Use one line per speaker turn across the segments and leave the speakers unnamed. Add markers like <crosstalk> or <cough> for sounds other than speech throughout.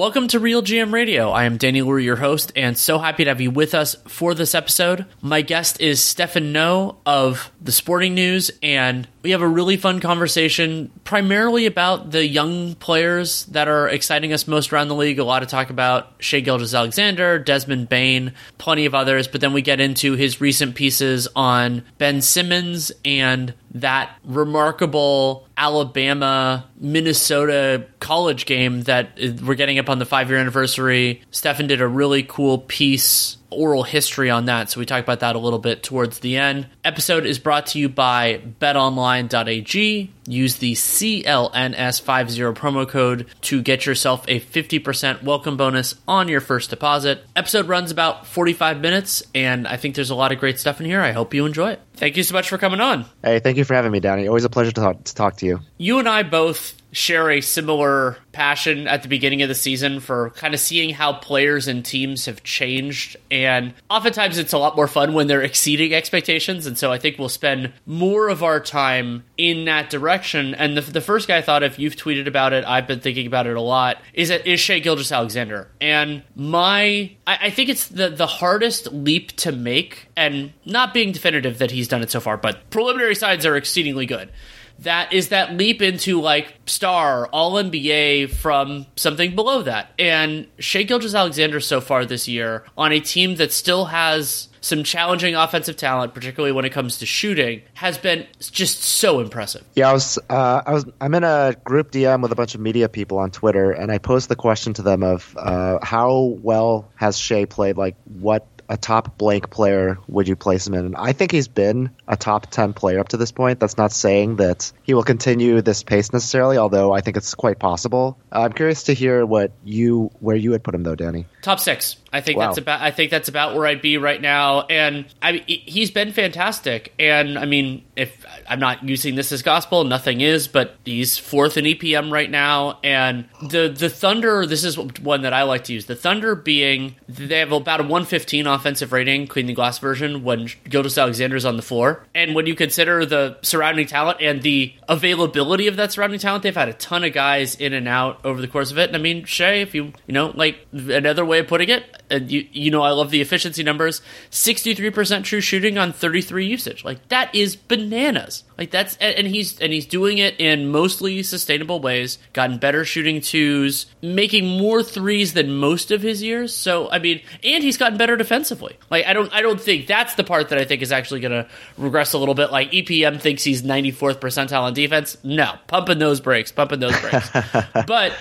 Welcome to Real GM Radio. I am Danny Leroux, your host, and so happy to have you with us for this episode. My guest is Stefan Noh of the Sporting News, and we have a really fun conversation primarily about the young players that are exciting us most around the league. A lot of talk about Shai Gilgeous-Alexander, Desmond Bane, plenty of others, but then we get into his recent pieces on Ben Simmons and that remarkable Alabama Minnesota college game that we're getting up on the five year anniversary. Stefan did a really cool piece oral history on that. So we talk about that a little bit towards the end. Episode is brought to you by betonline.ag. Use the CLNS50 promo code to get yourself a 50% welcome bonus on your first deposit. Episode runs about 45 minutes, and I think there's a lot of great stuff in here. I hope you enjoy it. Thank you so much for coming on.
Hey, thank you for having me, Danny. Always a pleasure to talk to, talk to you.
You and I both share a similar passion at the beginning of the season for kind of seeing how players and teams have changed. And oftentimes it's a lot more fun when they're exceeding expectations. And so I think we'll spend more of our time in that direction. And the, the first guy I thought of, you've tweeted about it, I've been thinking about it a lot, is that is Shai Gilgeous-Alexander. And my, I, I think it's the, the hardest leap to make, and not being definitive that he's done it so far, but preliminary signs are exceedingly good that is that leap into like star all NBA from something below that. And Shai Gilgeous-Alexander so far this year on a team that still has some challenging offensive talent, particularly when it comes to shooting, has been just so impressive.
Yeah, I was, uh, I was, I'm in a group DM with a bunch of media people on Twitter, and I posed the question to them of uh, how well has Shai played? Like, what a top blank player would you place him in? And I think he's been a top 10 player up to this point. That's not saying that he will continue this pace necessarily, although I think it's quite possible. Uh, I'm curious to hear what you where you would put him though, Danny.
Top 6. I think wow. that's about I think that's about where I'd be right now and I he's been fantastic and I mean if I'm not using this as gospel nothing is but he's fourth in EPM right now and the the Thunder this is one that I like to use the Thunder being they have about a 115 offensive rating clean the glass version when Gilgeous-Alexander's on the floor and when you consider the surrounding talent and the availability of that surrounding talent they've had a ton of guys in and out over the course of it and I mean Shai if you you know like another way of putting it you you know I love the efficiency numbers. Sixty three percent true shooting on thirty three usage. Like that is bananas. Like that's and he's and he's doing it in mostly sustainable ways. Gotten better shooting twos, making more threes than most of his years. So I mean, and he's gotten better defensively. Like I don't I don't think that's the part that I think is actually going to regress a little bit. Like EPM thinks he's ninety fourth percentile on defense. No, pumping those brakes, pumping those brakes. <laughs> but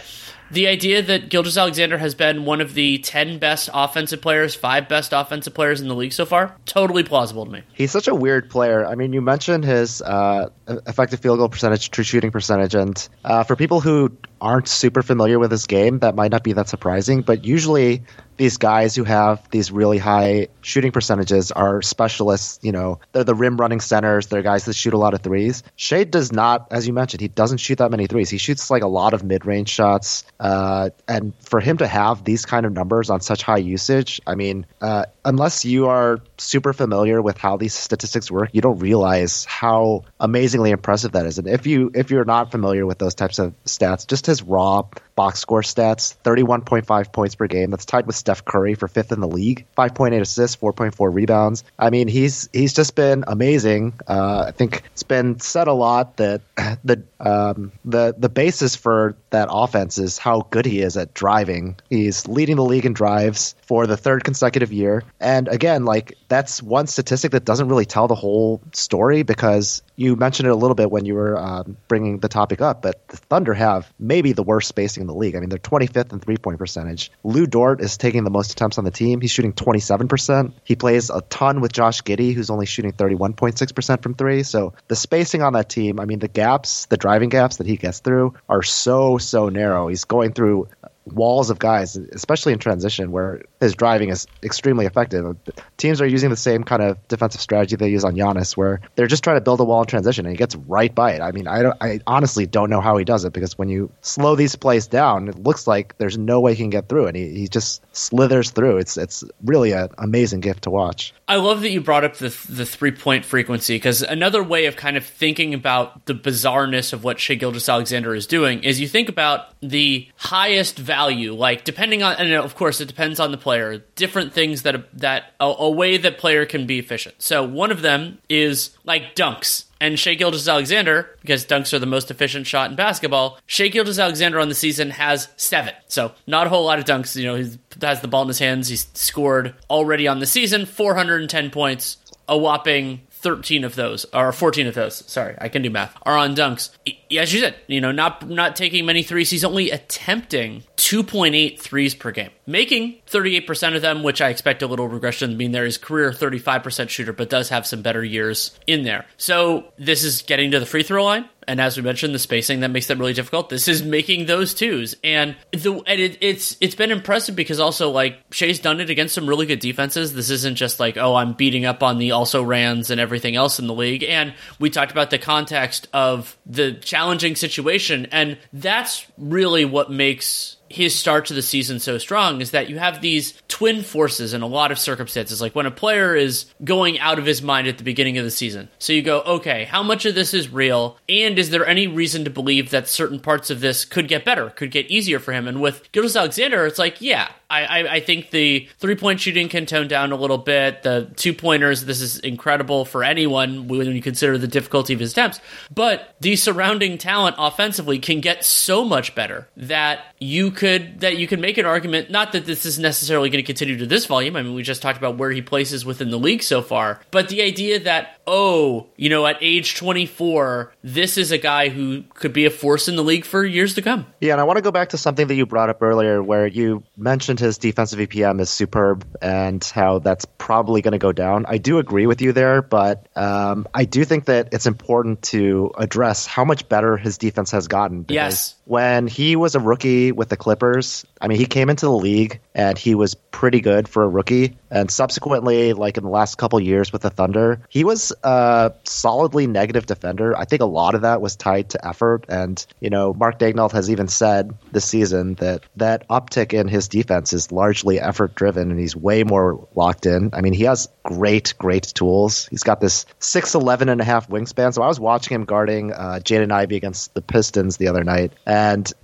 the idea that Gilgeous-Alexander has been one of the 10 best offensive players, five best offensive players in the league so far, totally plausible to me.
He's such a weird player. I mean, you mentioned his uh, effective field goal percentage, true shooting percentage, and uh, for people who aren't super familiar with his game, that might not be that surprising, but usually these guys who have these really high shooting percentages are specialists. You know, they're the rim running centers. They're guys that shoot a lot of threes. Shai does not, as you mentioned, he doesn't shoot that many threes. He shoots like a lot of mid range shots. Uh, and for him to have these kind of numbers on such high usage, I mean, uh, unless you are super familiar with how these statistics work, you don't realize how amazingly impressive that is. And if you if you're not familiar with those types of stats, just his raw box score stats 31.5 points per game. That's tied with Steph Curry for fifth in the league. 5.8 assists, 4.4 rebounds. I mean, he's he's just been amazing. Uh, I think it's been said a lot that <clears throat> the um, the the basis for that offense is how good he is at driving. He's leading the league in drives for the third consecutive year. And again, like that's one statistic that doesn't really tell the whole story because you mentioned it a little bit when you were um, bringing the topic up, but the Thunder have maybe the worst spacing in the league. I mean, they're 25th in three point percentage. Lu Dort is taking the most attempts on the team. He's shooting 27%. He plays a ton with Josh Giddey, who's only shooting 31.6% from three. So the spacing on that team, I mean, the gaps, the driving gaps that he gets through are so, so narrow. He's going through walls of guys, especially in transition, where his driving is extremely effective. Teams are using the same kind of defensive strategy they use on Giannis, where they're just trying to build a wall in transition, and he gets right by it. I mean, I, I honestly don't know how he does it because when you slow these plays down, it looks like there's no way he can get through, and he, he just slithers through. It's it's really an amazing gift to watch.
I love that you brought up the the three point frequency because another way of kind of thinking about the bizarreness of what Shai Gilgeous-Alexander is doing is you think about the highest value value, like depending on, and of course it depends on the player. Different things that that a, a way that player can be efficient. So one of them is like dunks. And Shai Gilgeous-Alexander, because dunks are the most efficient shot in basketball, Shai Gilgeous-Alexander on the season has seven. So not a whole lot of dunks. You know, he has the ball in his hands. He's scored already on the season 410 points, a whopping 13 of those or 14 of those sorry i can do math are on dunks. As you said you know not not taking many threes. He's only attempting 2.8 threes per game making 38% of them which i expect a little regression being there his career 35% shooter but does have some better years in there so this is getting to the free throw line and as we mentioned, the spacing that makes that really difficult. This is making those twos, and the and it, it's it's been impressive because also like Shai's done it against some really good defenses. This isn't just like oh I'm beating up on the also rans and everything else in the league. And we talked about the context of the challenging situation, and that's really what makes his start to the season so strong is that you have these twin forces in a lot of circumstances. Like when a player is going out of his mind at the beginning of the season. So you go, okay, how much of this is real? And is there any reason to believe that certain parts of this could get better, could get easier for him? And with Gilgeous-Alexander, it's like, yeah, I, I, I think the three point shooting can tone down a little bit. The two pointers, this is incredible for anyone when you consider the difficulty of his attempts. But the surrounding talent offensively can get so much better that you could that you can make an argument. Not that this is necessarily going to continue to this volume. I mean, we just talked about where he places within the league so far. But the idea that oh, you know, at age 24, this is a guy who could be a force in the league for years to come.
Yeah, and I want to go back to something that you brought up earlier where you mentioned his defensive EPM is superb and how that's probably going to go down. I do agree with you there, but um, I do think that it's important to address how much better his defense has gotten.
Yes.
When he was a rookie with the Clippers, I mean, he came into the league and he was pretty good for a rookie. And subsequently, like in the last couple years with the Thunder, he was a solidly negative defender. I think a lot of that was tied to effort. And, you know, Mark Daigneault has even said this season that that uptick in his defense is largely effort driven and he's way more locked in. I mean, he has great, great tools. He's got this 6'11 and a half wingspan. So I was watching him guarding uh, Jaden Ivey against the Pistons the other night. And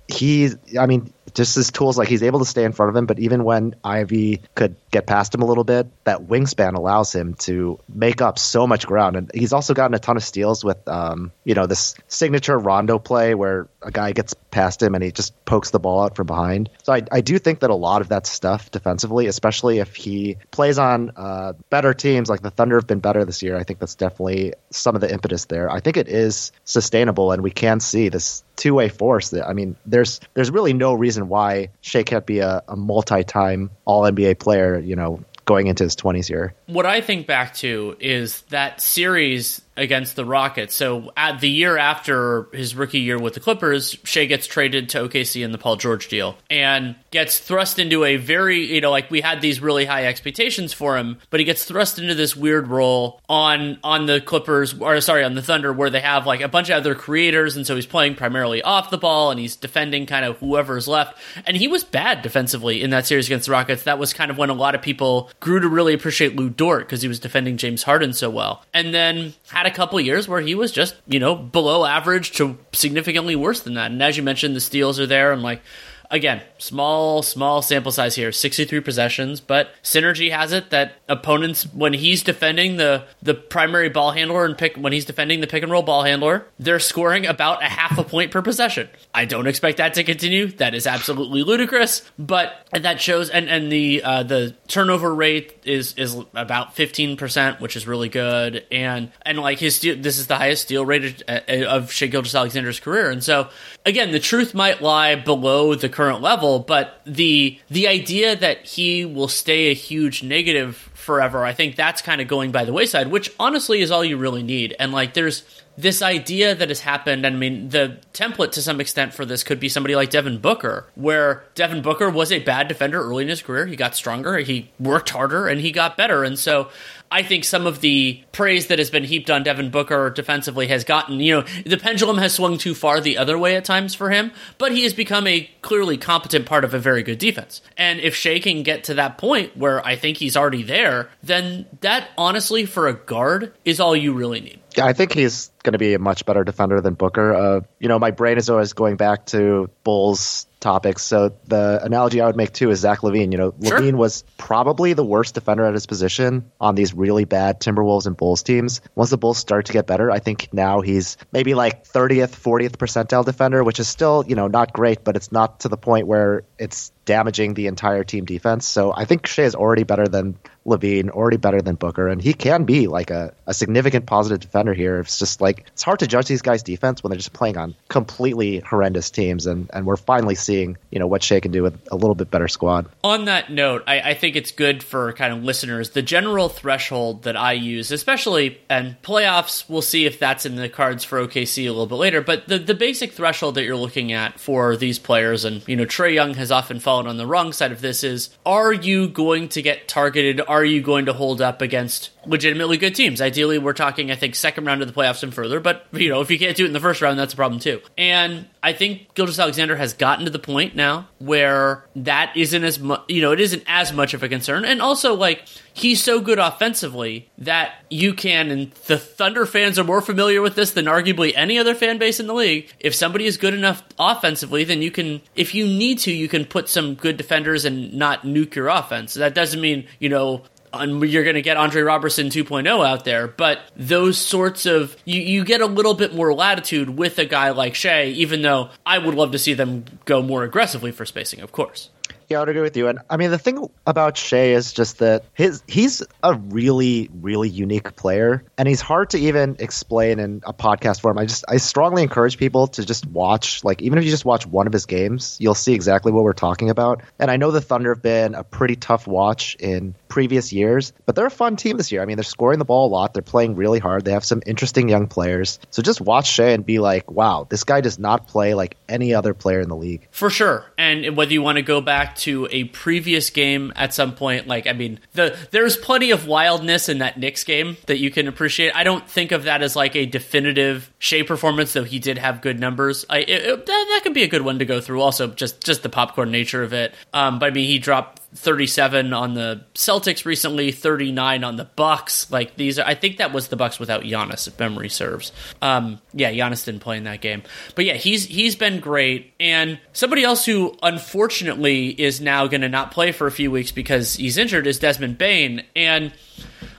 he, I mean, just his tools, like he's able to stay in front of him, but even when Ivey could get past him a little bit, that wingspan allows him to make up so much ground. And he's also gotten a ton of steals with, um, you know, this signature Rondo play where a guy gets past him and he just pokes the ball out from behind. So I, I do think that a lot of that stuff defensively, especially if he plays on uh, better teams, like the Thunder have been better this year. I think that's definitely some of the impetus there. I think it is sustainable, and we can see this two way force. That I mean, there's there's really no reason why Shai can't be a, a multi time All NBA player. You know, going into his 20s here.
What I think back to is that series against the Rockets. So at the year after his rookie year with the Clippers, Shai gets traded to OKC in the Paul George deal and gets thrust into a very, you know, like we had these really high expectations for him, but he gets thrust into this weird role on on the Clippers or sorry, on the Thunder where they have like a bunch of other creators and so he's playing primarily off the ball and he's defending kind of whoever's left. And he was bad defensively in that series against the Rockets. That was kind of when a lot of people grew to really appreciate Lu Dort because he was defending James Harden so well. And then had a couple years where he was just, you know, below average to significantly worse than that. And as you mentioned, the steals are there and like again, small, small sample size here, 63 possessions, but Synergy has it that opponents, when he's defending the, the primary ball handler and pick, when he's defending the pick and roll ball handler, they're scoring about a half a point per possession. I don't expect that to continue. That is absolutely ludicrous, but that shows, and, and the, uh, the turnover rate is, is about 15%, which is really good. And, and like his steal, this is the highest steal rate of Shai Gilgeous-Alexander's career. And so, again, the truth might lie below the current level, but the the idea that he will stay a huge negative forever, I think that's kind of going by the wayside, which honestly is all you really need. And like there's this idea that has happened, I mean, the template to some extent for this could be somebody like Devin Booker, where Devin Booker was a bad defender early in his career. He got stronger, he worked harder, and he got better. And so I think some of the praise that has been heaped on Devin Booker defensively has gotten, you know, the pendulum has swung too far the other way at times for him, but he has become a clearly competent part of a very good defense. And if Shai can get to that point where I think he's already there, then that honestly for a guard is all you really need.
I think he's going to be a much better defender than Booker. Uh, you know, my brain is always going back to Bulls topics. So the analogy I would make too is Zach LaVine. You know, sure. LaVine was probably the worst defender at his position on these really bad Timberwolves and Bulls teams. Once the Bulls start to get better, I think now he's maybe like 30th, 40th percentile defender, which is still, you know, not great, but it's not to the point where it's damaging the entire team defense. So I think Shai is already better than LaVine, already better than Booker, and he can be like a, a significant positive defender here. It's just like it's hard to judge these guys' defense when they're just playing on completely horrendous teams, and, and we're finally seeing you know what Shai can do with a little bit better squad.
On that note, I, I think it's good for kind of listeners. The general threshold that I use, especially and playoffs, we'll see if that's in the cards for OKC a little bit later. But the the basic threshold that you're looking at for these players, and you know Trae Young has often fallen on the wrong side of this, is are you going to get targeted? Are you going to hold up against legitimately good teams. Ideally, we're talking, I think, second round of the playoffs and further. But you know, if you can't do it in the first round, that's a problem too. And I think Gilgeous-Alexander has gotten to the point now where that isn't as much. You know, it isn't as much of a concern. And also, like he's so good offensively that you can. And the Thunder fans are more familiar with this than arguably any other fan base in the league. If somebody is good enough offensively, then you can, if you need to, you can put some good defenders and not nuke your offense. That doesn't mean you know you're going to get Andre Roberson 2.0 out there, but those sorts of you, you get a little bit more latitude with a guy like Shai, even though I would love to see them go more aggressively for spacing, of course.
Yeah, I would agree with you. And I mean, the thing about Shai is just that his he's a really, really unique player, and he's hard to even explain in a podcast form. I just I strongly encourage people to just watch, like even if you just watch one of his games, you'll see exactly what we're talking about. And I know the Thunder have been a pretty tough watch in previous years, but they're a fun team this year. I mean, they're scoring the ball a lot. They're playing really hard. They have some interesting young players. So just watch Shai and be like, wow, this guy does not play like any other player in the league.
For sure. And whether you want to go back to a previous game at some point. Like, I mean, the there's plenty of wildness in that Knicks game that you can appreciate. I don't think of that as like a definitive Shai performance, though he did have good numbers. I it, it, that, that could be a good one to go through. Also, just just the popcorn nature of it. Um, but I mean, he dropped 37 on the Celtics recently, 39 on the Bucks. Like these are, I think that was the Bucks without Giannis, if memory serves. Um, yeah, Giannis didn't play in that game, but yeah, he's he's been great. And somebody else who unfortunately is now going to not play for a few weeks because he's injured is Desmond Bane And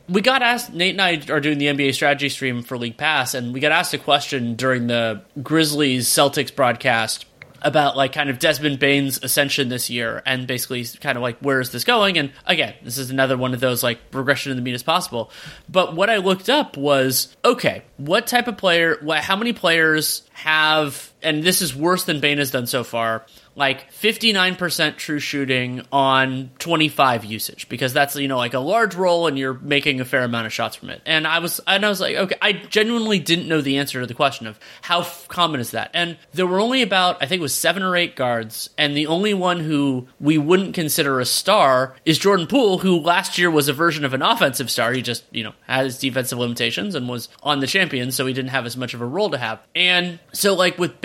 we got asked Nate and I are doing the NBA strategy stream for League Pass, and we got asked a question during the Grizzlies Celtics broadcast about like kind of Desmond Bane's ascension this year and basically kind of like where is this going? And again this is another one of those like regression in the mean as possible. But what I looked up was okay what type of player what, how many players have and this is worse than Bane has done so far like 59% true shooting on 25 usage because that's you know like a large roll and you're making a fair amount of shots from it. And i was and i was like okay i genuinely didn't know the answer to the question of how f- common is that. And there were only about i think it was seven or eight guards and the only one who we wouldn't consider a star is jordan poole who last year was a version of an offensive star. He just you know has defensive limitations and was on the champions so he didn't have as much of a role to have. And so like with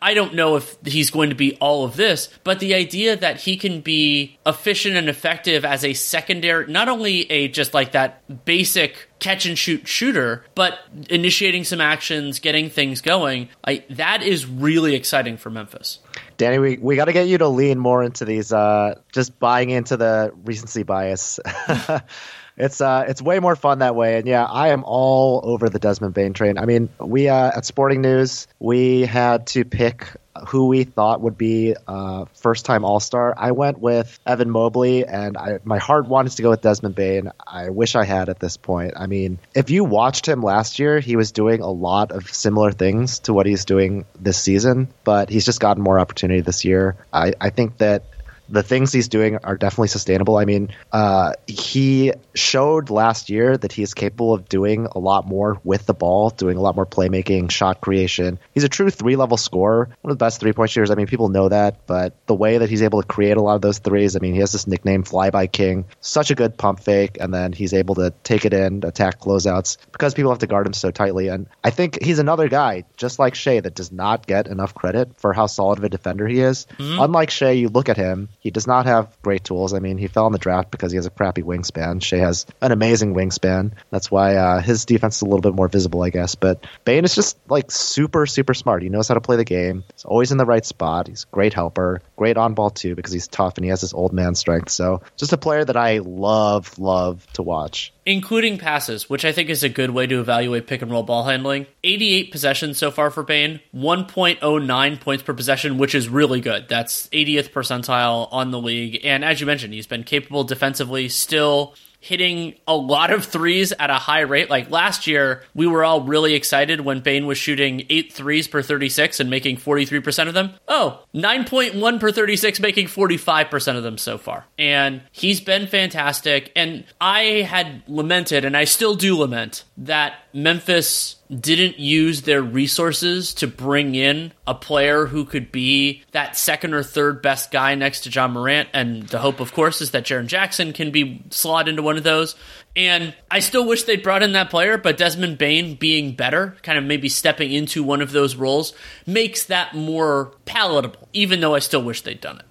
i don't know if he's going to be all of of this, but the idea that he can be efficient and effective as a secondary, not only a just like that basic catch and shoot shooter, but initiating some actions, getting things going, I, that is really exciting for Memphis.
Danny, we, we got to get you to lean more into these, uh, just buying into the recency bias. <laughs> it's uh it's way more fun that way and yeah i am all over the desmond Bane train i mean we uh at sporting news we had to pick who we thought would be uh, first time All Star. I went with Evan Mobley, and I, my heart wanted to go with Desmond Bane. I wish I had at this point. I mean, if you watched him last year, he was doing a lot of similar things to what he's doing this season, but he's just gotten more opportunity this year. I, I think that the things he's doing are definitely sustainable. I mean, uh, he showed last year that he is capable of doing a lot more with the ball, doing a lot more playmaking, shot creation. He's a true three level scorer, one of the best three point shooters. I mean, people know that, but the way that he's able to create a lot of those threes, I mean, he has this nickname, Flyby King, such a good pump fake, and then he's able to take it in, attack closeouts because people have to guard him so tightly. And I think he's another guy, just like Shai, that does not get enough credit for how solid of a defender he is. Mm-hmm. Unlike Shai, you look at him he does not have great tools. I mean, he fell in the draft because he has a crappy wingspan. Shai has an amazing wingspan. That's why uh, his defense is a little bit more visible, I guess. But Bane is just like super, super smart. He knows how to play the game. He's always in the right spot. He's a great helper, great on ball too because he's tough and he has his old man strength. So just a player that I love, love to watch
including passes, which I think is a good way to evaluate pick and roll ball handling. 88 possessions so far for Bane, 1.09 points per possession, which is really good. That's 80th percentile on the league. And as you mentioned, he's been capable defensively, still hitting a lot of threes at a high rate. Like last year, we were all really excited when Bane was shooting eight threes per 36 and making 43% of them. Oh, 9.1 per 36, making 45% of them so far. And he's been fantastic. And I had lamented, and I still do lament, that Memphis didn't use their resources to bring in a player who could be that second or third best guy next to Ja Morant. And the hope, of course, is that Jaren Jackson can be slotted into one of those. And I still wish they'd brought in that player, but Desmond Bane being better, kind of maybe stepping into one of those roles, makes that more palatable, even though I still wish they'd done it.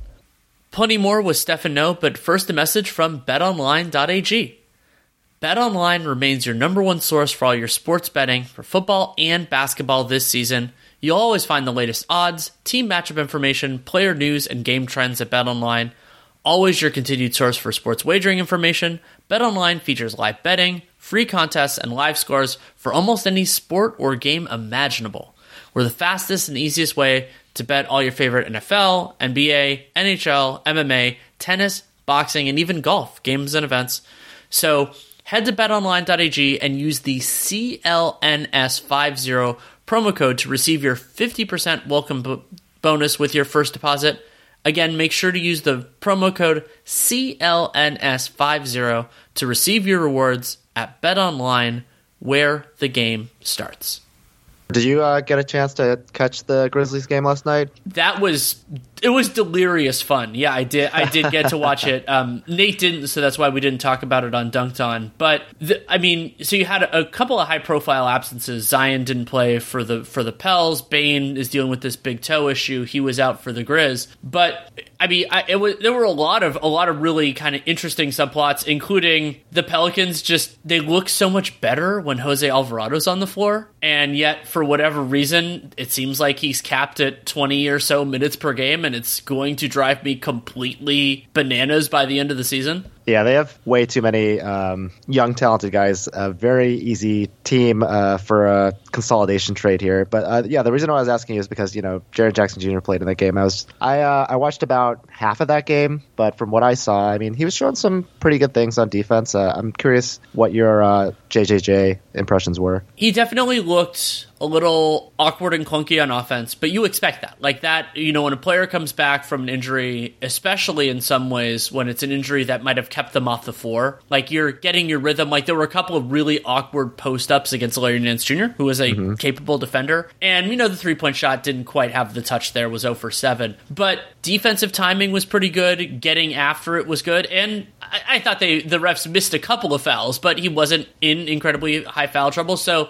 Plenty more with Stefan Noh, but first a message from betonline.ag. BetOnline remains your number one source for all your sports betting for football and basketball this season. You'll always find the latest odds, team matchup information, player news, and game trends at BetOnline. Always your continued source for sports wagering information, BetOnline features live betting, free contests, and live scores for almost any sport or game imaginable. We're the fastest and easiest way to bet all your favorite NFL, NBA, NHL, MMA, tennis, boxing, and even golf games and events. So, head to betonline.ag and use the CLNS50 promo code to receive your 50% welcome b- bonus with your first deposit. Again, make sure to use the promo code CLNS50 to receive your rewards at BetOnline, where the game starts.
Did you uh, get a chance to catch the Grizzlies game last night?
That was it was delirious fun. Yeah, I did. I did get to watch it. <laughs> Um, Nate didn't, so that's why we didn't talk about it on Dunked On. But the, I mean, so you had a, a couple of high profile absences. Zion didn't play for the for the Pels. Bane is dealing with this big toe issue. He was out for the Grizz. But I mean, I, it was there were a lot of a lot of really kind of interesting subplots, including the Pelicans. Just they look so much better when Jose Alvarado's on the floor, and yet for whatever reason, it seems like he's capped at twenty or so minutes per game and it's going to drive me completely bananas by the end of the season.
Yeah, they have way too many um, young, talented guys. A very easy team uh, for a consolidation trade here. But uh, yeah, the reason why I was asking you is because you know Jaren Jackson Jr. played in that game. I was I uh, I watched about half of that game, but from what I saw, I mean, he was showing some pretty good things on defense. Uh, I'm curious what your JJJ uh, impressions were.
He definitely looked a little awkward and clunky on offense, but you expect that. Like that, you know, when a player comes back from an injury, especially in some ways when it's an injury that might have kept them off the floor, like you're getting your rhythm. Like there were a couple of really awkward post ups against Larry Nance Jr., who was a mm-hmm. capable defender. And, you know, the three point shot didn't quite have the touch there, was 0 for 7. But defensive timing was pretty good. Getting after it was good. And I, I thought they the refs missed a couple of fouls, but he wasn't in incredibly high foul trouble. So,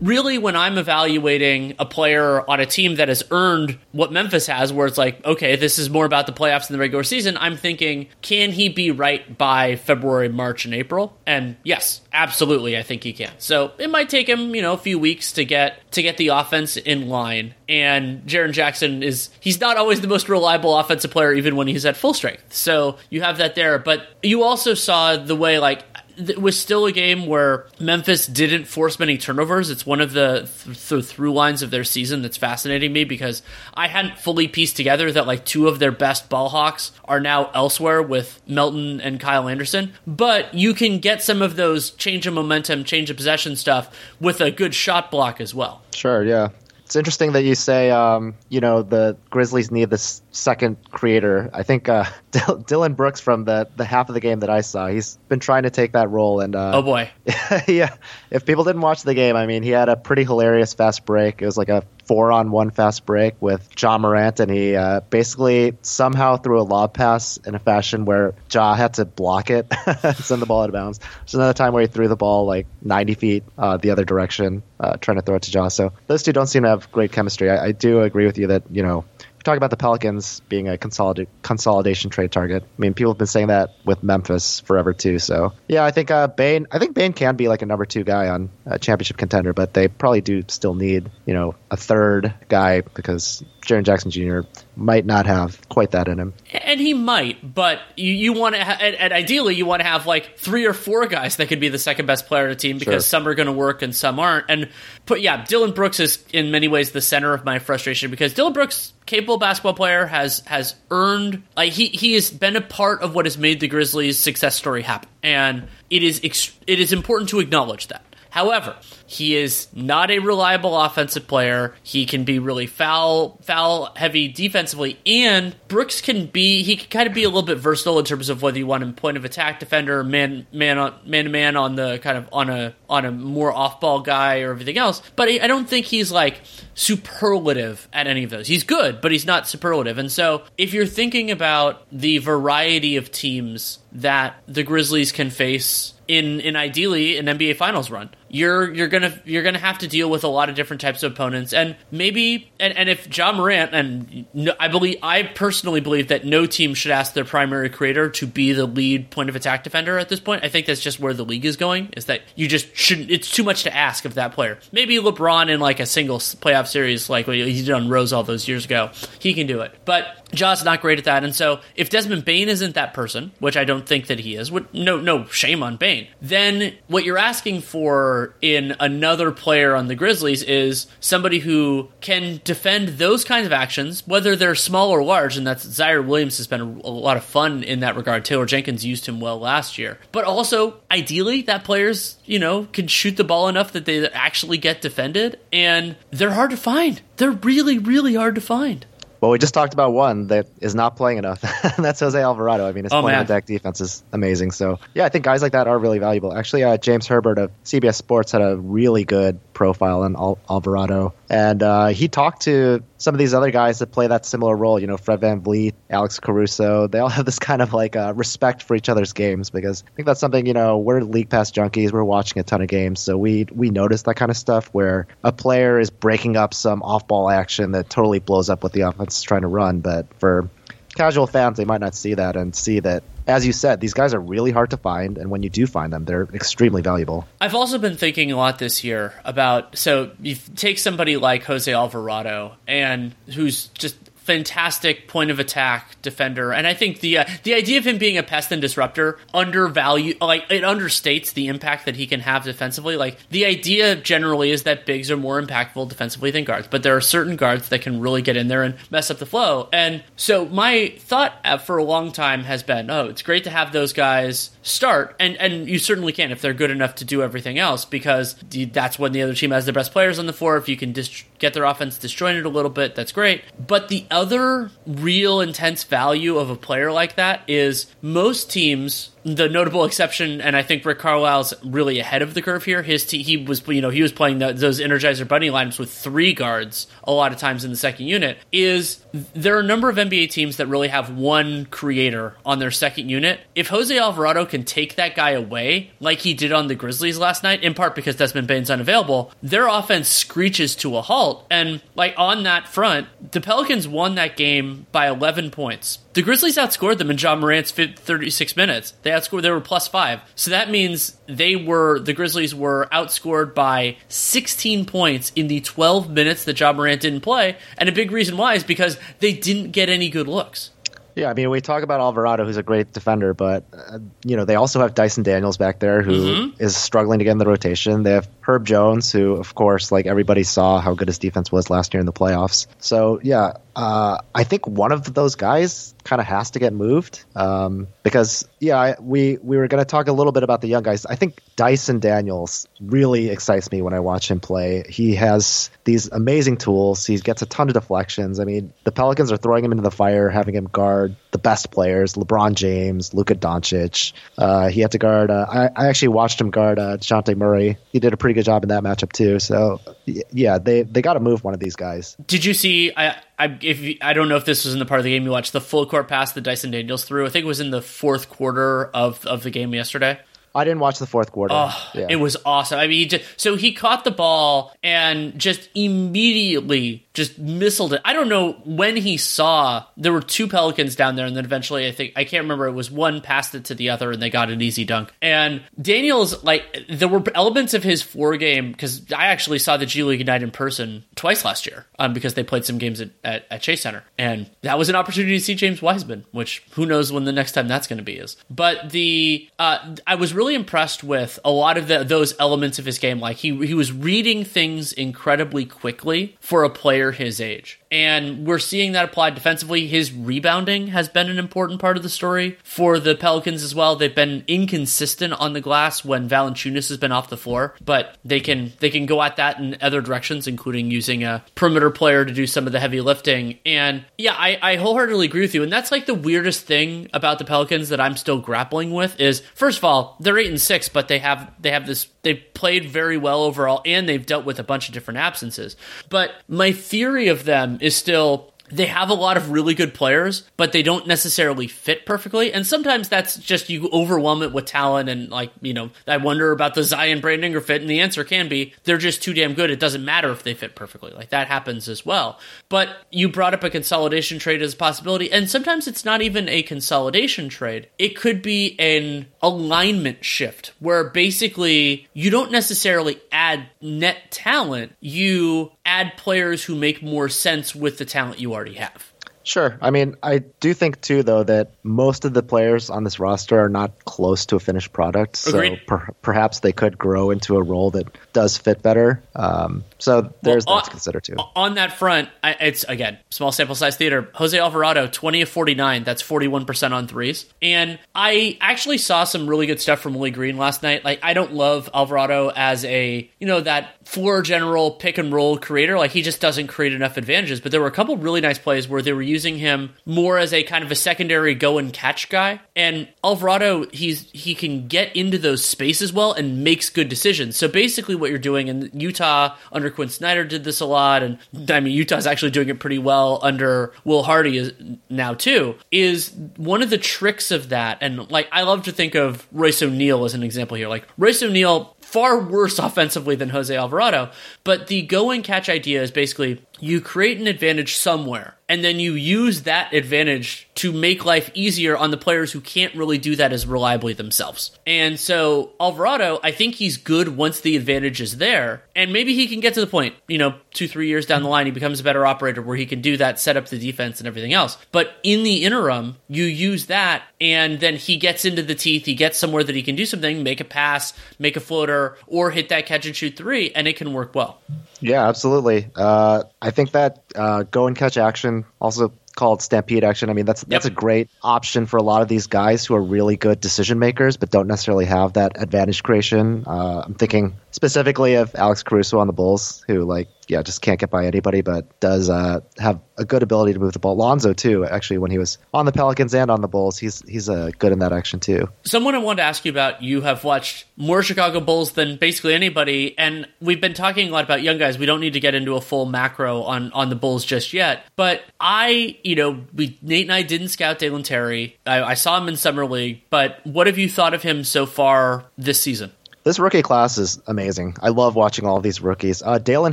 really when I'm evaluating a player on a team that has earned what Memphis has, where it's like, okay, this is more about the playoffs than the regular season, I'm thinking, can he be right by February, March, and April? And yes, absolutely, I think he can. So it might take him, you know, a few weeks to get to get the offense in line. And Jaren Jackson is he's not always the most reliable offensive player, even when he's at full strength. So you have that there. But you also saw the way like it was still a game where Memphis didn't force many turnovers. It's one of the th- th- through lines of their season that's fascinating me because I hadn't fully pieced together that like two of their best ball hawks are now elsewhere with Melton and Kyle Anderson. But you can get some of those change of momentum, change of possession stuff with a good shot block as well.
Sure, yeah. It's interesting that you say, um, you know, the Grizzlies need this second creator. I think uh, <laughs> Dillon Brooks from the the half of the game that I saw, he's been trying to take that role. And uh,
oh boy, <laughs>
yeah. If people didn't watch the game, I mean, he had a pretty hilarious fast break. It was like a four on one fast break with Ja Morant, and he uh, basically somehow threw a lob pass in a fashion where Ja had to block it, <laughs> send the ball out of bounds. There's another time where he threw the ball like 90 feet uh, the other direction, uh, trying to throw it to Ja. So those two don't seem to have great chemistry. I, I do agree with you that you know talk about the Pelicans being a consolid- consolidation trade target. I mean, people have been saying that with Memphis forever too. So yeah, I think uh, Bane. I think Bane can be like a number two guy on a championship contender, but they probably do still need you know a third guy because Jaren Jackson Jr. might not have quite that in him.
And he might, but you, you want to, ha- and, and, ideally, you want to have like three or four guys that could be the second best player on a team because sure. some are going to work and some aren't. And but yeah, Dillon Brooks is in many ways the center of my frustration because Dillon Brooks, capable basketball player, has has earned like he he has been a part of what has made the Grizzlies' success story happen, and it is ex- it is important to acknowledge that. However, he is not a reliable offensive player. He can be really foul foul heavy defensively, and Brooks can be he can kind of be a little bit versatile in terms of whether you want him point of attack defender, man man on man to man on the kind of on a on a more off ball guy or everything else. But I don't think he's like superlative at any of those. He's good, but he's not superlative. And so if you're thinking about the variety of teams that the Grizzlies can face in in ideally an NBA Finals run. You're you're gonna you're gonna have to deal with a lot of different types of opponents, and maybe and, and if Ja Morant and no, I believe I personally believe that no team should ask their primary creator to be the lead point of attack defender at this point. I think that's just where the league is going. Is that you just shouldn't? It's too much to ask of that player. Maybe LeBron in like a single playoff series like he did on Rose all those years ago, he can do it, but Ja's not great at that, and so if Desmond Bane isn't that person, which I don't think that he is, no no shame on Bane, then what you're asking for in another player on the Grizzlies is somebody who can defend those kinds of actions, whether they're small or large, and that's Ziaire Williams has been a, lot of fun in that regard. Taylor Jenkins used him well last year, but also ideally that player's you know can shoot the ball enough that they actually get defended, and they're hard to find. They're really really hard to find.
Well, we just talked about one that is not playing enough, <laughs> and that's Jose Alvarado. I mean, his oh, point of attack defense is amazing. So, yeah, I think guys like that are really valuable. Actually, uh, James Herbert of CBS Sports had a really good profile on Al- Alvarado, and uh, he talked to some of these other guys that play that similar role. You know, Fred VanVleet, Alex Caruso. They all <laughs> have this kind of like uh, respect for each other's games because I think that's something. You know, we're league pass junkies. We're watching a ton of games, so we we notice that kind of stuff where a player is breaking up some off ball action that totally blows up what the offense is trying to run. But for casual fans, they might not see that and see that as you said, these guys are really hard to find, and when you do find them, they're extremely valuable.
I've also been thinking a lot this year about so you take somebody like Jose Alvarado, and who's just fantastic point of attack defender, and I think the uh, the idea of him being a pest and disruptor undervalue like it understates the impact that he can have defensively. Like the idea generally is that bigs are more impactful defensively than guards, but there are certain guards that can really get in there and mess up the flow. And so my thought for a long time has been, oh, it's great to have those guys start, and and you certainly can if they're good enough to do everything else because that's when the other team has the best players on the floor. If you can dist- get their offense disjointed a little bit, that's great. But the other real intense value of a player like that is most teams the notable exception, and I think Rick Carlisle's really ahead of the curve here. His he was you know he was playing the, those Energizer Bunny lineups with three guards a lot of times in the second unit. Is there are a number of NBA teams that really have one creator on their second unit? If Jose Alvarado can take that guy away, like he did on the Grizzlies last night, in part because Desmond Bane's unavailable, their offense screeches to a halt. And like on that front, the Pelicans won that game by 11 points. The Grizzlies outscored them in Ja Morant's 36 minutes. They outscored. They were plus five. So that means they were the Grizzlies were outscored by 16 points in the 12 minutes that Ja Morant didn't play. And a big reason why is because they didn't get any good looks.
Yeah, I mean, we talk about Alvarado, who's a great defender, but uh, you know they also have Dyson Daniels back there, who mm-hmm. is struggling to get in the rotation. They have Herb Jones, who, of course, like everybody saw how good his defense was last year in the playoffs. So yeah, uh, I think one of those guys kind of has to get moved um, because yeah, I, we we were going to talk a little bit about the young guys. I think Dyson Daniels really excites me when I watch him play. He has these amazing tools. He gets a ton of deflections. I mean, the Pelicans are throwing him into the fire, having him guard the best players: LeBron James, Luka Doncic. Uh, he had to guard. Uh, I, I, actually watched him guard uh, Dejounte Murray. He did a pretty good job in that matchup too. So yeah, they they got to move one of these guys.
Did you see? I I if I don't know if this was in the part of the game you watched the full court pass that Dyson Daniels threw. I think it was in the fourth quarter of of the game yesterday.
I didn't watch the fourth quarter.
Oh, yeah. It was awesome. I mean, just, so he caught the ball and just immediately just missiled it. I don't know when he saw there were two Pelicans down there, and then eventually I think I can't remember it was one passed it to the other, and they got an easy dunk. And Daniels like there were elements of his four game because I actually saw the G League Ignite in person twice last year um, because they played some games at, at, at Chase Center, and that was an opportunity to see James Wiseman, which who knows when the next time that's going to be is. But the uh, I was really impressed with a lot of the, those elements of his game. Like he he was reading things incredibly quickly for a player his age. And we're seeing that applied defensively. His rebounding has been an important part of the story for the Pelicans as well. They've been inconsistent on the glass when Valanciunas has been off the floor, but they can they can go at that in other directions, including using a perimeter player to do some of the heavy lifting. And yeah, I, I wholeheartedly agree with you. And that's like the weirdest thing about the Pelicans that I'm still grappling with is first of all, they're eight and six, but they have they have this they've played very well overall and they've dealt with a bunch of different absences. But my theory of them is still they have a lot of really good players, but they don't necessarily fit perfectly. And sometimes that's just you overwhelm it with talent and like, you know, I wonder about the Zion Brandon Ingram fit, and the answer can be they're just too damn good. It doesn't matter if they fit perfectly. Like that happens as well. But you brought up a consolidation trade as a possibility, and sometimes it's not even a consolidation trade. It could be an alignment shift where basically you don't necessarily add net talent, you add players who make more sense with the talent you already have.
Sure. I mean, I do think too, though, that most of the players on this roster are not close to a finished product. So per- perhaps they could grow into a role that does fit better. Um, so there's well, that to consider too.
On that front, I, it's again small sample size theater. Jose Alvarado, twenty of forty nine. That's forty one percent on threes. And I actually saw some really good stuff from Willie Green last night. Like I don't love Alvarado as a you know that floor general pick and roll creator. Like he just doesn't create enough advantages. But there were a couple really nice plays where they were using him more as a kind of a secondary go and catch guy. And Alvarado, he's he can get into those spaces well and makes good decisions. So basically, what you're doing in Utah under Quin Snyder did this a lot, and I mean Utah's actually doing it pretty well under Will Hardy now too. Is one of the tricks of that, and like I love to think of Royce O'Neale as an example here. Like Royce O'Neale far worse <laughs> offensively than Jose Alvarado. But the go and catch idea is basically you create an advantage somewhere, and then you use that advantage to make life easier on the players who can't really do that as reliably themselves. And so Alvarado, I think he's good once the advantage is there, and maybe he can get to the point, you know, two, three years down the line, he becomes a better operator where he can do that, set up the defense and everything else. But in the interim, you use that, and then he gets into the teeth, he gets somewhere that he can do something, make a pass, make a floater, or hit that catch and shoot three, and it can work well.
Yeah, absolutely. Uh, I think that uh, go and catch action also called Stampede action. I mean, that's that's yep. a great option for a lot of these guys who are really good decision makers, but don't necessarily have that advantage creation. Uh, I'm thinking specifically of Alex Caruso on the Bulls, who like yeah just can't get by anybody, but does uh, have a good ability to move the ball. Lonzo too, actually, when he was on the Pelicans and on the Bulls, he's he's uh, good in that action too.
Someone I wanted to ask you about. You have watched more Chicago Bulls than basically anybody, and we've been talking a lot about young guys. We don't need to get into a full macro on on the Bulls just yet, but I, you know, we Nate and I didn't scout Dalen Terry. I, I saw him in summer league, but what have you thought of him so far this season?
This rookie class is amazing. I love watching all these rookies. Uh, Dalen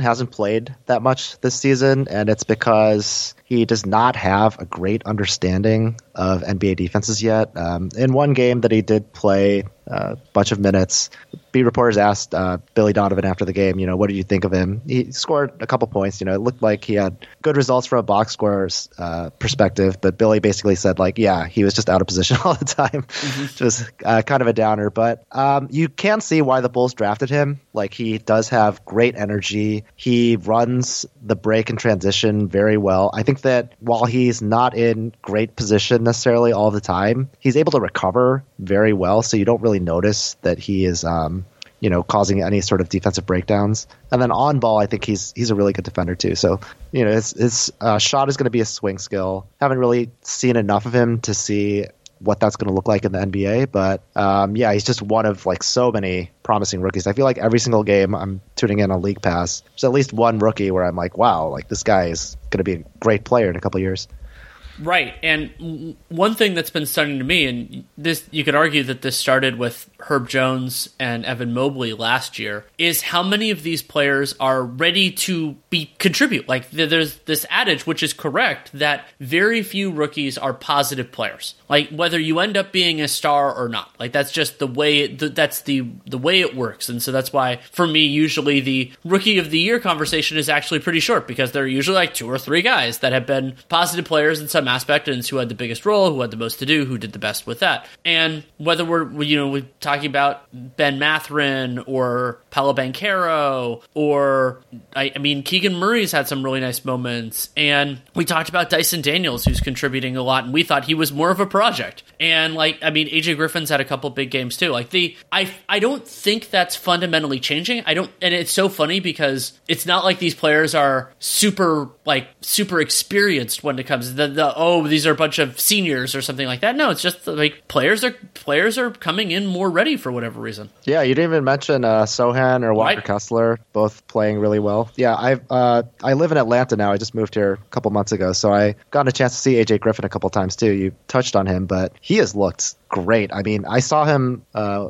hasn't played that much this season, and it's because he does not have a great understanding of NBA defenses yet. Um, in one game that he did play a uh, bunch of minutes, reporters asked uh, Billy Donovan after the game, you know, what did you think of him? He scored a couple points. You know, it looked like he had good results from a box scorer's uh, perspective, but Billy basically said, like, yeah, he was just out of position <laughs> all the time, mm-hmm. was uh, kind of a downer. But um, you can see why the Bulls drafted him. Like, he does have great energy. He runs the break and transition very well. I think that while he's not in great position necessarily all the time, he's able to recover very well. So you don't really notice that he is. Um, you know, causing any sort of defensive breakdowns. And then on ball, I think he's he's a really good defender too. So you know, his his uh, shot is going to be a swing skill. Haven't really seen enough of him to see what that's going to look like in the NBA. But um, yeah, he's just one of like so many promising rookies. I feel like every single game I'm tuning in on League Pass, there's at least one rookie where I'm like, wow, like this guy is going to be a great player in a couple years.
Right. And one thing that's been stunning to me, and this you could argue that this started with Herb Jones and Evan Mobley last year, is how many of these players are ready to be contribute. Like there's this adage, which is correct, that very few rookies are positive players. Like whether you end up being a star or not. Like that's just the way it, that's the the way it works. And so that's why for me usually the rookie of the year conversation is actually pretty short because there are usually like two or three guys that have been positive players in some aspect and who had the biggest role, who had the most to do, who did the best with that. And whether we're you know we're talking about Ben Mathurin or Paolo Banchero or I, I mean Keegan Murray's had some really nice moments and we talked about Dyson Daniels who's contributing a lot and we thought he was more of a project. And like I mean AJ Griffin's had a couple big games too. Like the I I don't think that's fundamentally changing. I don't and it's so funny because it's not like these players are super like super experienced when it comes to the, the oh these are a bunch of seniors or something like that. No, it's just like players are players are coming in more ready for whatever reason.
Yeah, you didn't even mention uh, Sochan or Walker right. Kessler, both playing really well. Yeah, I uh, I live in Atlanta now. I just moved here a couple months ago, so I got a chance to see AJ Griffin a couple times too. You touched on him, but he has looked great. I mean, I saw him uh,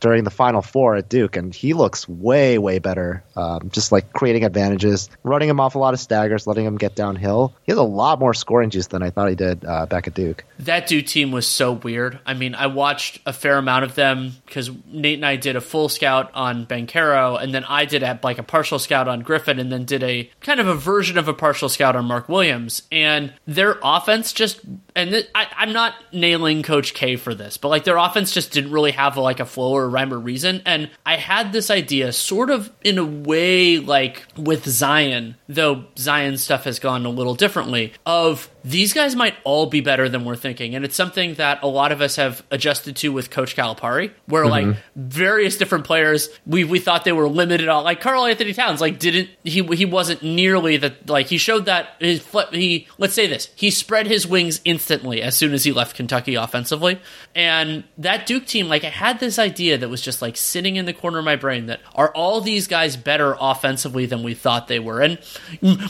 during the final four at Duke, and he looks way, way better. Um, just like creating advantages, running him off a lot of staggers, letting him get downhill. He has a lot more scoring juice than I thought he did uh, back at Duke.
That Duke team was so weird. I mean, I watched a fair amount of them because Nate and I did a full scout on Banchero, and then I did a, like a partial scout on Griffin, and then did a kind of a version of a partial scout on Mark Williams. And their offense just, and th- I, I'm not nailing Coach K for this, but like their offense just didn't really have like a flow or rhyme or reason. And I had this idea, sort of in a way like with Zion, though Zion stuff has gone a little differently, of these guys might all be better than we're thinking. And it's something that a lot of us have adjusted to with Coach Calipari, where mm-hmm. like various different players, we, we thought they were limited on, like Karl-Anthony Towns, like didn't, he, he wasn't nearly that, like he showed that his, he, let's say this, he spread his wings instantly as soon as he left Kentucky offensively. And that Duke team, like I had this idea that was just like sitting in the corner of my brain that are all these guys better offensively than we thought they were? And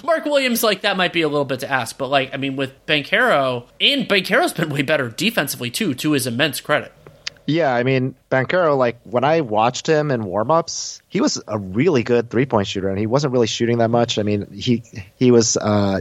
Mark Williams, like that might be a little bit to ask, but like, I mean, with Banchero, and Banchero's been way better defensively too, to his immense credit.
Yeah, I mean, Banchero, like when I watched him in warmups, he was a really good three point shooter, and he wasn't really shooting that much. I mean, he he was uh,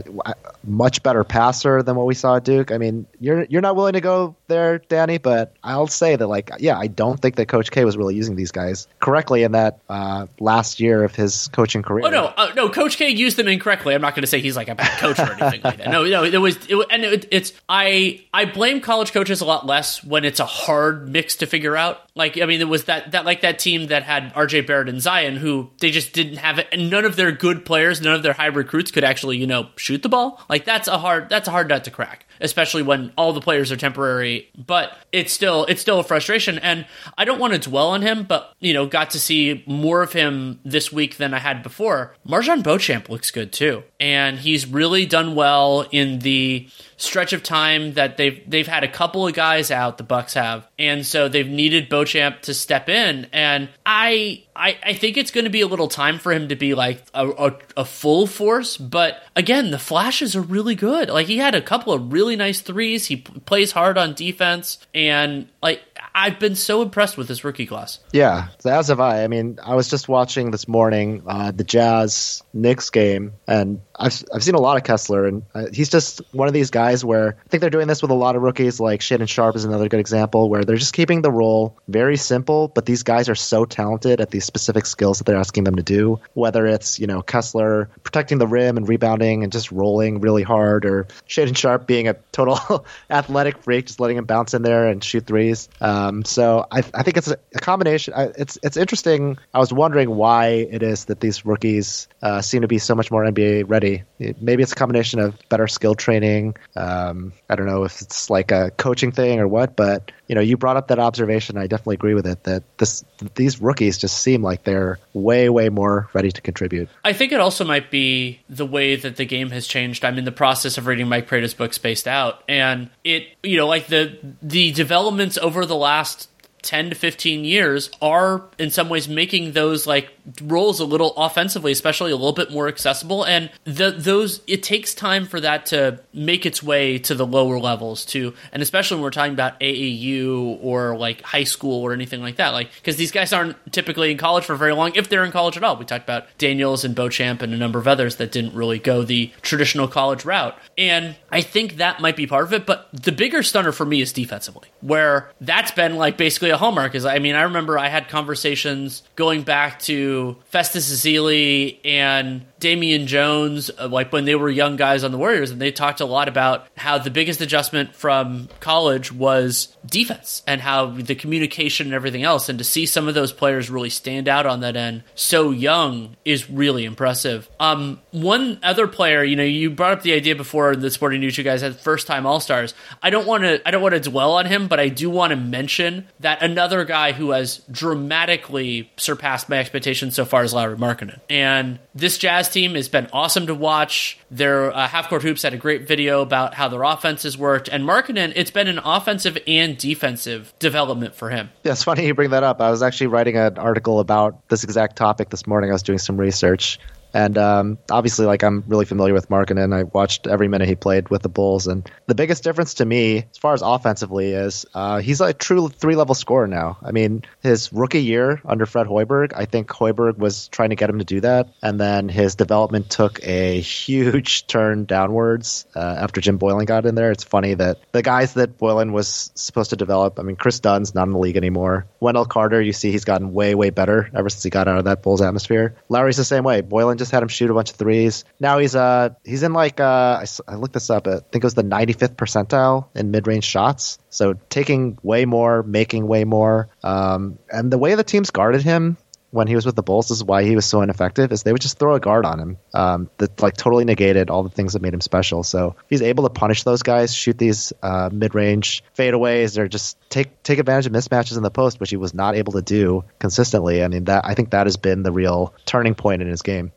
much better passer than what we saw at Duke. I mean, you're you're not willing to go there, Danny, but I'll say that like yeah, I don't think that Coach K was really using these guys correctly in that uh, last year of his coaching career.
Oh no, uh, no, Coach K used them incorrectly. I'm not going to say he's like a bad coach or anything like that. No, no, it was it, and it, it's I I blame college coaches a lot less when it's a hard mix to figure out. Like I mean, it was that that like that team that had R.J. Barrett and Zion, who they just didn't have it, and none of their good players, none of their high recruits could actually you know shoot the ball. Like that's a hard that's a hard nut to crack especially when all the players are temporary. But it's still it's still a frustration, and I don't want to dwell on him, but you know, got to see more of him this week than I had before. MarJon Beauchamp looks good too, and he's really done well in the stretch of time that they've they've had a couple of guys out. The Bucks have, and so they've needed Beauchamp to step in, and I I, I think it's going to be a little time for him to be like a, a, a, full force. But again, the flashes are really good. Like he had a couple of really nice threes. He p- plays hard on defense, and like I've been so impressed with this rookie class.
Yeah, as have I. I mean, I was just watching this morning uh, the Jazz Knicks game, and I've I've seen a lot of Kessler, and uh, he's just one of these guys where I think they're doing this with a lot of rookies. Like Shaedon Sharpe is another good example, where they're just keeping the role very simple, but these guys are so talented at these specific skills that they're asking them to do. Whether it's you know Kessler protecting the rim and rebounding and just rolling really hard, or Shaedon Sharpe being a total <laughs> athletic freak, just letting him bounce in there and shoot threes. Um, so I, I think it's a, a combination. I, it's it's interesting. I was wondering why it is that these rookies uh, seem to be so much more NBA ready. Maybe it's a combination of better skill training. Um, I don't know if it's like a coaching thing or what, but you know, you brought up that observation. I definitely agree with it. That this these rookies just seem like they're way way more ready to contribute.
I think it also might be the way that the game has changed. I'm in the process of reading Mike Prada's book Spaced Out, and it you know like the the developments over the last 10 to 15 years are in some ways making those like roles a little offensively especially a little bit more accessible. And the, those it takes time for that to make its way to the lower levels too. And especially when we're talking about AAU or like high school or anything like that. Like because these guys aren't typically in college for very long if they're in college at all. We talked about Daniels and Beauchamp and a number of others that didn't really go the traditional college route. And I think that might be part of it but the bigger stunner for me is defensively where that's been like basically a hallmark is I mean I remember I had conversations going back to Festus Ezeli and Damian Jones, uh, like when they were young guys on the Warriors, and they talked a lot about how the biggest adjustment from college was defense and how the communication and everything else. And to see some of those players really stand out on that end so young is really impressive. Um, one other player, you know, you brought up the idea before the Sporting News, you guys had first time All Stars. I don't want to, I don't want to dwell on him, but I do want to mention that another guy who has dramatically surpassed my expectations so far is Lauri Markkanen. And this Jazz team has been awesome to watch. Their uh, half court hoops had a great video about how their offenses worked, and Markkanen, it's been an offensive and defensive development for him.
Yeah, it's funny you bring that up. I was actually writing an article about this exact topic this morning. I was doing some research. And um, obviously, like I'm really familiar with Markkanen. I watched every minute he played with the Bulls, and the biggest difference to me, as far as offensively, is uh, he's a true three level scorer now. I mean, his rookie year under Fred Hoiberg, I think Hoiberg was trying to get him to do that, and then his development took a huge <laughs> turn downwards uh, after Jim Boylen got in there. It's funny that the guys that Boylen was supposed to develop, I mean, Kris Dunn's not in the league anymore. Wendell Carter, you see, he's gotten way way better ever since he got out of that Bulls atmosphere. Lauri's the same way. Boylen just had him shoot a bunch of threes. Now he's uh he's in like uh I, I looked this up. I think it was the 95th percentile in mid range shots. So taking way more, making way more. Um, and the way the teams guarded him when he was with the Bulls, is why he was so ineffective, is they would just throw a guard on him um, that like totally negated all the things that made him special. So he's able to punish those guys, shoot these uh, mid-range fadeaways, or just take take advantage of mismatches in the post, which he was not able to do consistently. I mean, that I think that has been the real turning point in his game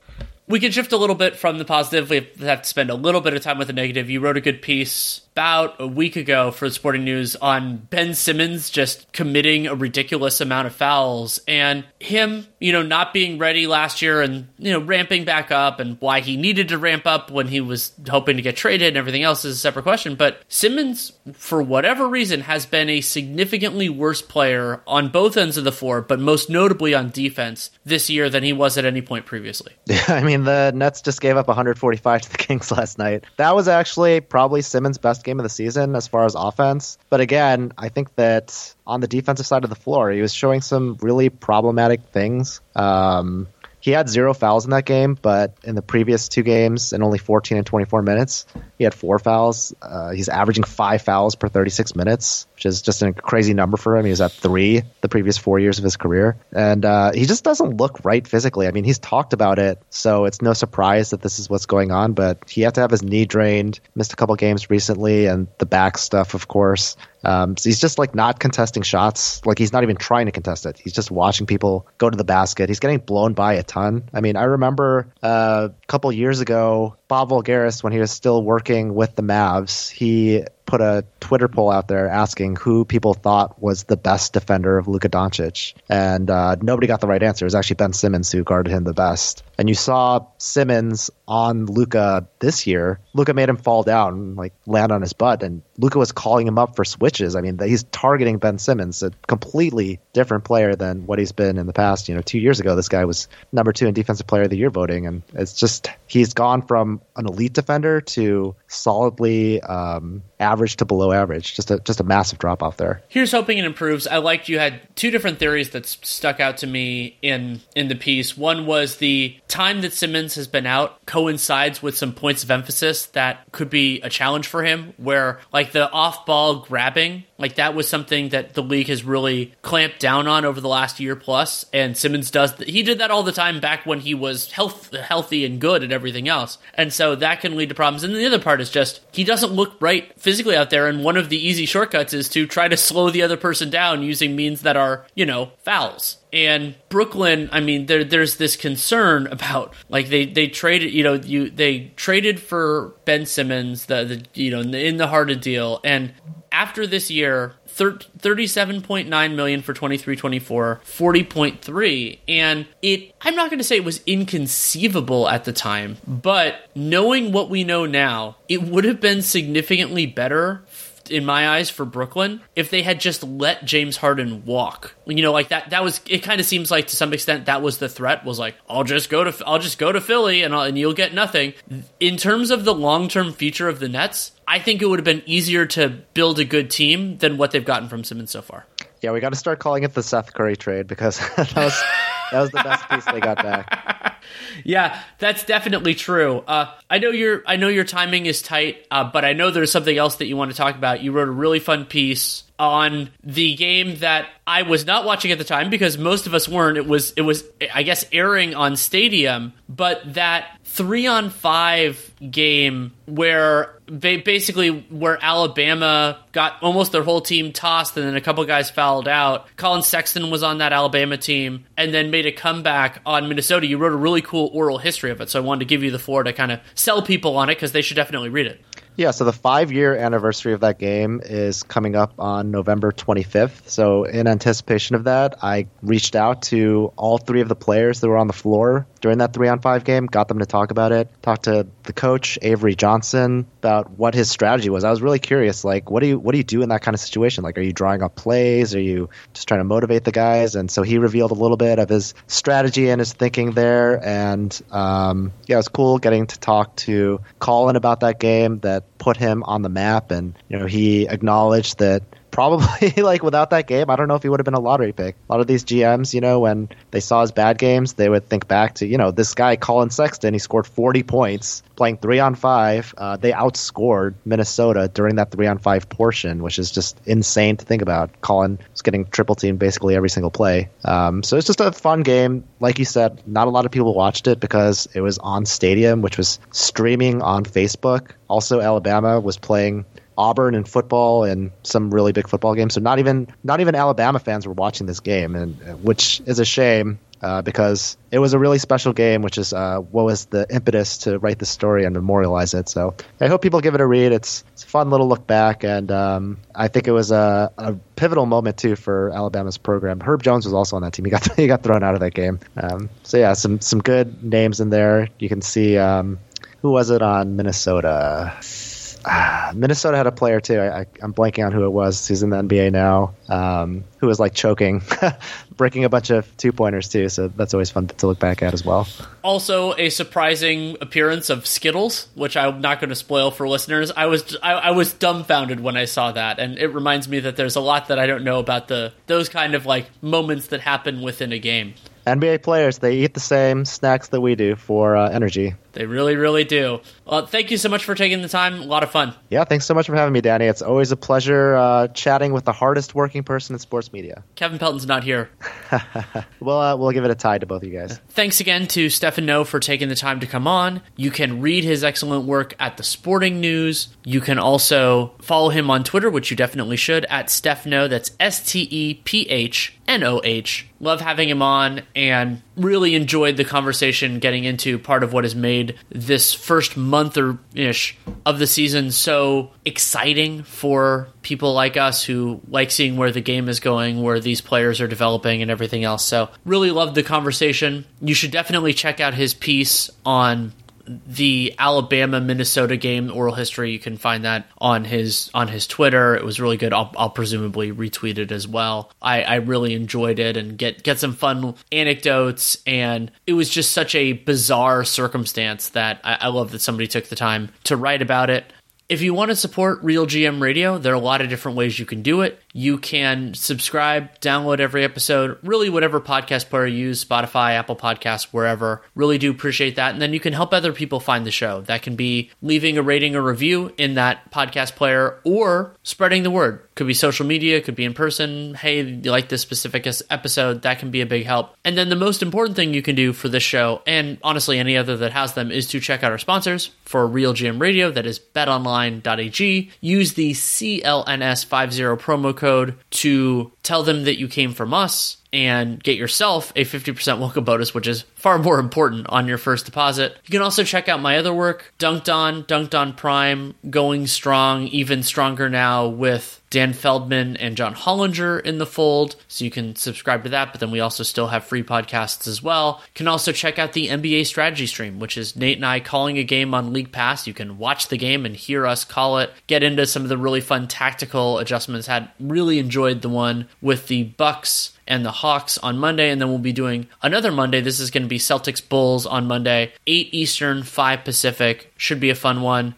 we can shift a little bit from the positive. We have to spend a little bit of time with the negative. You wrote a good piece about a week ago for the Sporting News on Ben Simmons just committing a ridiculous amount of fouls and him, you know, not being ready last year and, you know, ramping back up and why he needed to ramp up when he was hoping to get traded and everything else is a separate question. But Simmons, for whatever reason, has been a significantly worse player on both ends of the floor, but most notably on defense this year than he was at any point previously.
Yeah, <laughs> I mean, the Nets just gave up 145 to the Kings last night. That was actually probably Simmons' best game of the season as far as offense. But again, I think that on the defensive side of the floor, he was showing some really problematic things. Um, he had zero fouls in that game, but in the previous two games, in only 14 and 24 minutes, he had four fouls. Uh, he's averaging five fouls per 36 minutes, which is just a crazy number for him. He was at three the previous four years of his career. And uh, he just doesn't look right physically. I mean, he's talked about it, so it's no surprise that this is what's going on, but he had to have his knee drained, missed a couple games recently, and the back stuff, of course. Um, so he's just like not contesting shots. Like he's not even trying to contest it. He's just watching people go to the basket. He's getting blown by a ton. I mean, I remember uh, a couple years ago, Bob Voulgaris, when he was still working with the Mavs, he put a Twitter poll out there asking who people thought was the best defender of Luka Doncic, and uh, nobody got the right answer. It was actually Ben Simmons who guarded him the best. And you saw Simmons on Luka this year. Luka made him fall down, like land on his butt, and Luka was calling him up for switches. I mean, he's targeting Ben Simmons, a completely different player than what he's been in the past. You know, two years ago, this guy was number two in Defensive Player of the Year voting, and it's just he's gone from an elite defender to solidly um, average to below average. Just a just a massive drop off there.
Here's hoping it improves. I liked you had two different theories that stuck out to me in in the piece. One was the time that Simmons has been out coincides with some points of emphasis that could be a challenge for him, where like the off ball grabbing like that was something that the league has really clamped down on over the last year plus, and Simmons does. He did that all the time back when he was health, healthy and good and everything else, and so that can lead to problems. And the other part is just he doesn't look right physically out there, and one of the easy shortcuts is to try to <laughs> slow the other person down using means that are you know fouls. And Brooklyn, I mean, there, there's this concern <laughs> about like they, they traded, you know, you they traded for Ben Simmons, the, the you know in the, in the Harden deal, and after this year, 37.9 million for 23-24, 40.3 and it I'm not going to say it was inconceivable at the time, but knowing what we know now, it would have been significantly better in my eyes for Brooklyn if they had just let James Harden walk. You know, like that that was it kind of seems like to some extent that was the threat was like I'll just go to I'll just go to Philly and I'll, and you'll get nothing. In terms of the long-term future of the Nets, I think it would have been easier to build a good team than what they've gotten from Simmons so far.
Yeah, we got to start calling it the Seth Curry trade because <laughs> that was that was the best piece they got back. <laughs>
yeah, that's definitely true. Uh, I know your I know your timing is tight, uh, but I know there's something else that you want to talk about. You wrote a really fun piece on the game that I was not watching at the time because most of us weren't. It was it was I guess airing on Stadium, but that three on five game where they basically where Alabama got almost their whole team tossed and then a couple guys fouled out. Collin Sexton was on that Alabama team and then made a comeback on Minnesota. You wrote a really cool oral history of it, so I wanted to give you the floor to kind of sell people on it because they should definitely read it.
Yeah, so the five year anniversary of that game is coming up on November 25th. So, in anticipation of that, I reached out to all three of the players that were on the floor during that three on five game, got them to talk about it, talked to the coach, Avery Johnson, about what his strategy was. I was really curious, like, what do you what do you do in that kind of situation? Like, are you drawing up plays? Are you just trying to motivate the guys? And so he revealed a little bit of his strategy and his thinking there. And um, yeah, it was cool getting to talk to Collin about that game that put him on the map, and you know he acknowledged that probably <laughs> like without that game, I don't know if he would have been a lottery pick. A lot of these GMs, you know, when they saw his bad games, they would think back to, you know, this guy Collin Sexton. He scored 40 points playing three on five. Uh, they outscored Minnesota during that three on five portion, which is just insane to think about. Collin was getting triple team basically every single play. Um, so it's just a fun game. Like you said, not a lot of people watched it because it was on Stadium, which was streaming on Facebook. Also, Alabama was playing Auburn in football and some really big football games. So not even not even Alabama fans were watching this game, and which is a shame uh, because it was a really special game, which is uh, what was the impetus to write the story and memorialize it. So I hope people give it a read. It's, it's a fun little look back, and um, I think it was a, a, pivotal moment too for Alabama's program. Herb Jones was also on that team. He got <laughs> he got thrown out of that game. Um, so yeah, some some good names in there. You can see um, who was it on Minnesota. <sighs> Minnesota had a player too. I, am blanking on who it was. He's in the NBA now. Um, who was like choking, <laughs> breaking a bunch of two pointers too. So that's always fun to look back at as well.
Also, a surprising appearance of Skittles, which I'm not going to spoil for listeners. I was I, I, was dumbfounded when I saw that, and it reminds me that there's a lot that I don't know about the those kind of like moments that happen within a game.
NBA players, they eat the same snacks that we do for uh, energy.
They really, really do. Well, thank you so much for taking the time. A lot of fun.
Yeah, thanks so much for having me, Danny. It's always a pleasure uh, chatting with the hardest working person in sports media.
Kevin Pelton's not here. <laughs>
well, uh, we'll give it a tie to both of you guys.
Thanks again to Stefan Noh for taking the time to come on. You can read his excellent work at the Sporting News. You can also follow him on Twitter, which you definitely should, at Steph Noh. That's S T E P H N O H. Love having him on and really enjoyed the conversation getting into part of what has made this first month or ish of the season so exciting for people like us who like seeing where the game is going, where these players are developing, and everything else. So, really loved the conversation. You should definitely check out his piece on the Alabama Minnesota game oral history. You can find that on his on his Twitter. It was really good. I'll, I'll presumably retweet it as well. I, I really enjoyed it and get get some fun anecdotes. And it was just such a bizarre circumstance that I, I love that somebody took the time to write about it. If you want to support Real GM Radio, there are a lot of different ways you can do it. You can subscribe, download every episode, really whatever podcast player you use, Spotify, Apple Podcasts, wherever. Really do appreciate that. And then you can help other people find the show. That can be leaving a rating or review in that podcast player or spreading the word. Could be social media, could be in person. Hey, you like this specific episode? That can be a big help. And then the most important thing you can do for this show, and honestly any other that has them, is to check out our sponsors for Real GM Radio. That is betonline.ag. Use the CLNS50 promo code to tell them that you came from us and get yourself a 50% welcome bonus, which is far more important on your first deposit. You can also check out my other work, Dunked On, Dunked On Prime, going strong, even stronger now with Dan Feldman and John Hollinger in the fold. So you can subscribe to that, but then we also still have free podcasts as well. You can also check out the NBA strategy stream, which is Nate and I calling a game on League Pass. You can watch the game and hear us call it, get into some of the really fun tactical adjustments. Had really enjoyed the one with the Bucks and the Hawks on Monday, and then we'll be doing another Monday. This is going to be Celtics Bulls on Monday, 8 Eastern, 5 Pacific. Should be a fun one.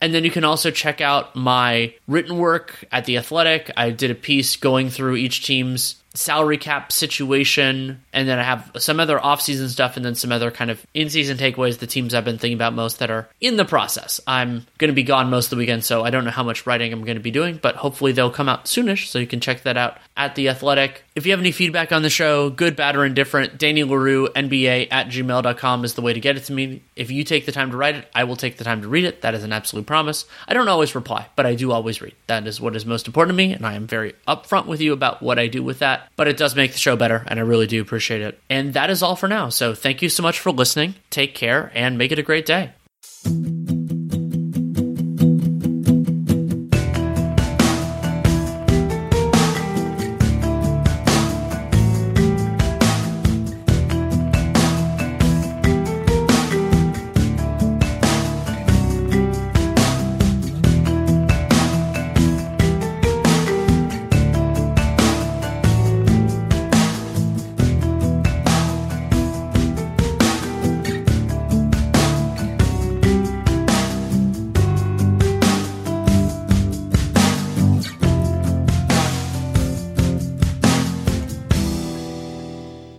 And then you can also check out my written work at The Athletic. I did a piece going through each team's salary cap situation, and then I have some other off-season stuff, and then some other kind of in-season takeaways. The teams I've been thinking about most that are in the process. I'm going to be gone most of the weekend, so I don't know how much writing I'm going to be doing, but hopefully they'll come out soonish, so you can check that out at the Athletic. If you have any feedback on the show, good, bad, or indifferent, Danny Leroux, NBA at gmail.com is the way to get it to me. If you take the time to write it, I will take the time to read it. That is an absolute promise. I don't always reply, but I do always read. That is what is most important to me, and I am very upfront with you about what I do with But it does make the show better, and I really do appreciate it. And that is all for now. So thank you so much for listening. Take care, and make it a great day.